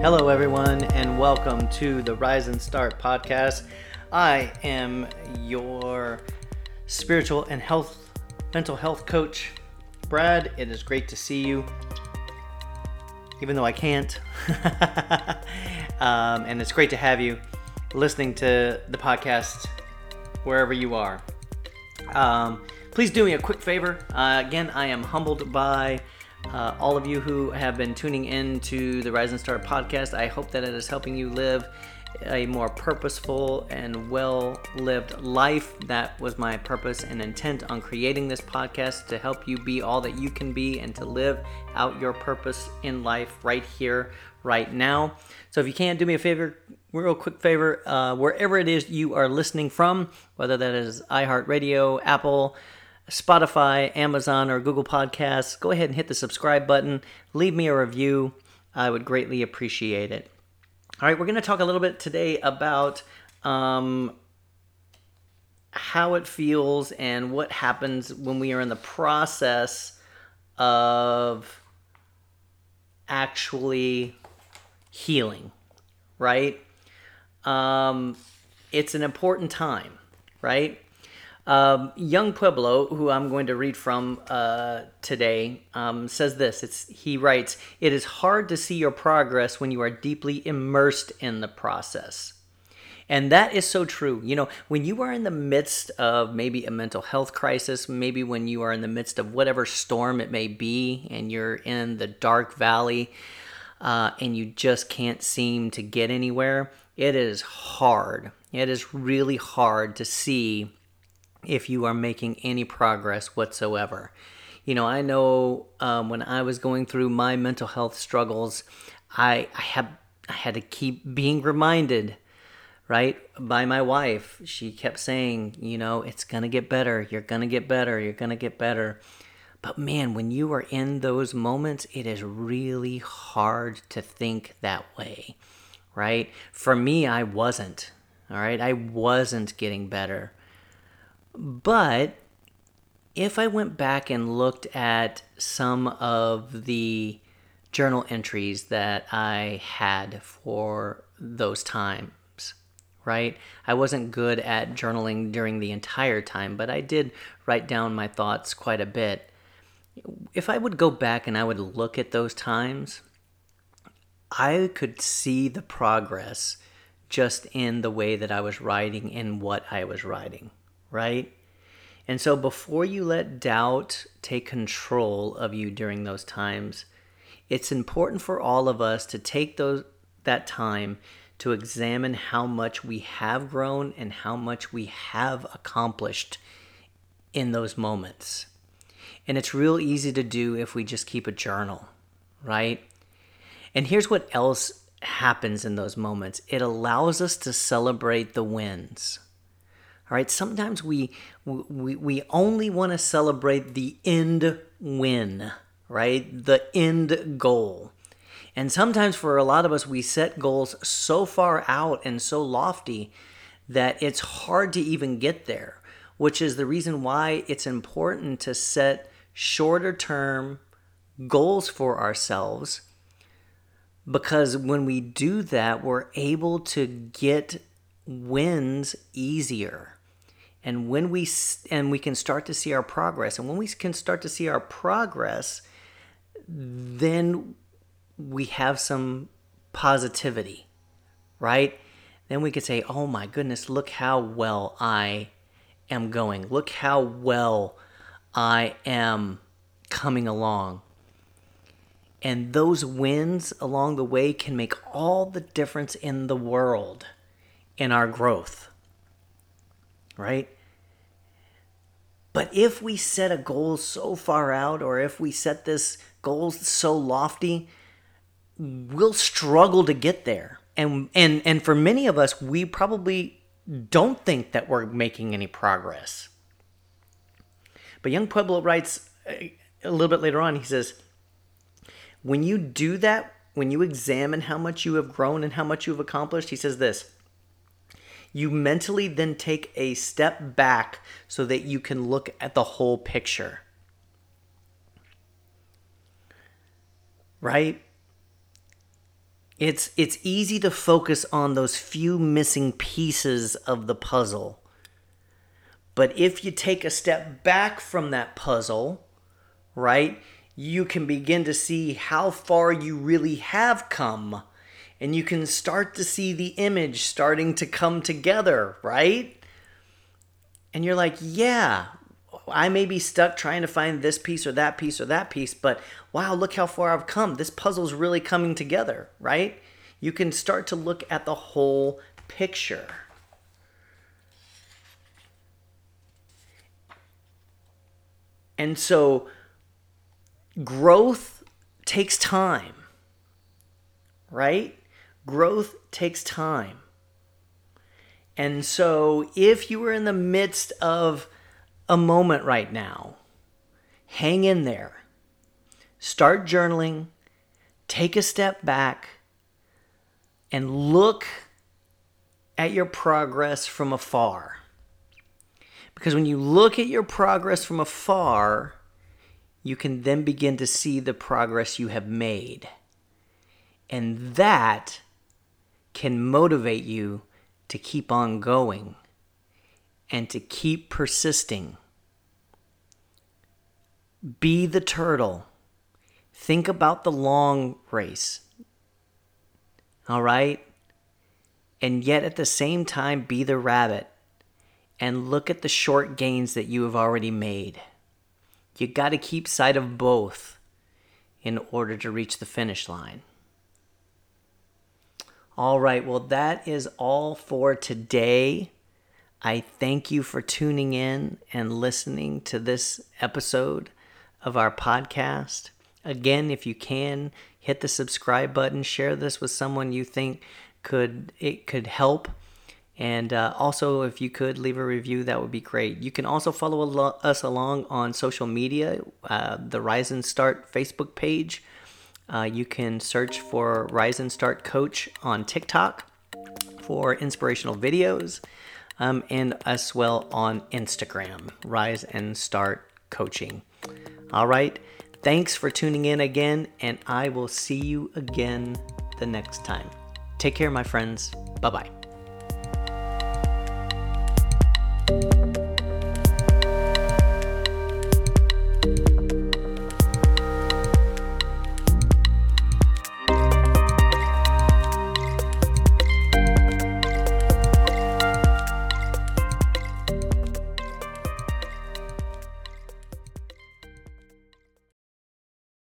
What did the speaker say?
Hello, everyone, and welcome to the Rise and Start podcast. I am your spiritual and health, mental health coach, Brad. It is great to see you, even though I can't. um, and it's great to have you listening to the podcast wherever you are. Um, please do me a quick favor. Uh, again, I am humbled by uh, all of you who have been tuning in to the Rise and Start podcast. I hope that it is helping you live a more purposeful and well lived life. That was my purpose and intent on creating this podcast to help you be all that you can be and to live out your purpose in life right here, right now. So, if you can, do me a favor, real quick favor, uh, wherever it is you are listening from, whether that is iHeartRadio, Apple, Spotify, Amazon, or Google Podcasts, go ahead and hit the subscribe button. Leave me a review. I would greatly appreciate it. All right, we're going to talk a little bit today about um, how it feels and what happens when we are in the process of actually healing, right? Um, it's an important time, right? Um, Yung Pueblo, who I'm going to read from uh, today, um, says this. It's, he writes, It is hard to see your progress when you are deeply immersed in the process. And that is so true. You know, when you are in the midst of maybe a mental health crisis, maybe when you are in the midst of whatever storm it may be, and you're in the dark valley uh, and you just can't seem to get anywhere, it is hard. It is really hard to see if you are making any progress whatsoever. You know, I know um, when I was going through my mental health struggles, I, I had I had to keep being reminded, right, by my wife. She kept saying, you know, it's gonna get better. You're gonna get better. You're gonna get better. But man, when you are in those moments, it is really hard to think that way, right? For me, I wasn't. All right, I wasn't getting better. But if I went back and looked at some of the journal entries that I had for those times, right? I wasn't good at journaling during the entire time, but I did write down my thoughts quite a bit. If I would go back and I would look at those times, I could see the progress just in the way that I was writing and what I was writing right? And so before you let doubt take control of you during those times, it's important for all of us to take those that time to examine how much we have grown and how much we have accomplished in those moments. And it's real easy to do if we just keep a journal, right? And here's what else happens in those moments it allows us to celebrate the wins. All right, sometimes we we, we only want to celebrate the end win, right? The end goal. And sometimes for a lot of us, we set goals so far out and so lofty that it's hard to even get there, which is the reason why it's important to set shorter term goals for ourselves. Because when we do that, we're able to get wins easier and when we and we can start to see our progress. And when we can start to see our progress then we have some positivity right? Then we could say oh my goodness look how well i am going. Look how well i am coming along. And those wins along the way can make all the difference in the world in our growth right? But if we set a goal so far out, or if we set this goal so lofty, we'll struggle to get there. And and and for many of us, we probably don't think that we're making any progress. But yung Pueblo writes uh, a little bit later on. He says, "When you do that when you examine how much you have grown and how much you've accomplished, he says this you mentally then take a step back so that you can look at the whole picture. Right? It's it's easy to focus on those few missing pieces of the puzzle. But if you take a step back from that puzzle, right? You can begin to see how far you really have come and you can start to see the image starting to come together, right? And you're like, yeah, I may be stuck trying to find this piece or that piece or that piece, but wow, look how far I've come. This puzzle's really coming together, right? You can start to look at the whole picture. And so growth takes time, right? Growth takes time. And so, if you are in the midst of a moment right now, hang in there. Start journaling, take a step back, and look at your progress from afar. Because when you look at your progress from afar, you can then begin to see the progress you have made. And that can motivate you to keep on going and to keep persisting. Be the turtle. Think about the long race. All right? And yet at the same time, be the rabbit and look at the short gains that you have already made. You got to keep sight of both in order to reach the finish line. All right, well, that is all for today. I thank you for tuning in and listening to this episode of our podcast. Again, if you can, hit the subscribe button, share this with someone you think could it could help. And uh, also, if you could leave a review, that would be great. You can also follow al- us along on social media, uh, the Rise and Start Facebook page uh, you can search for Rise and Start Coach on TikTok for inspirational videos, um, and as well on Instagram, Rise and Start Coaching. All right. Thanks for tuning in again, and I will see you again the next time. Take care, my friends. Bye bye.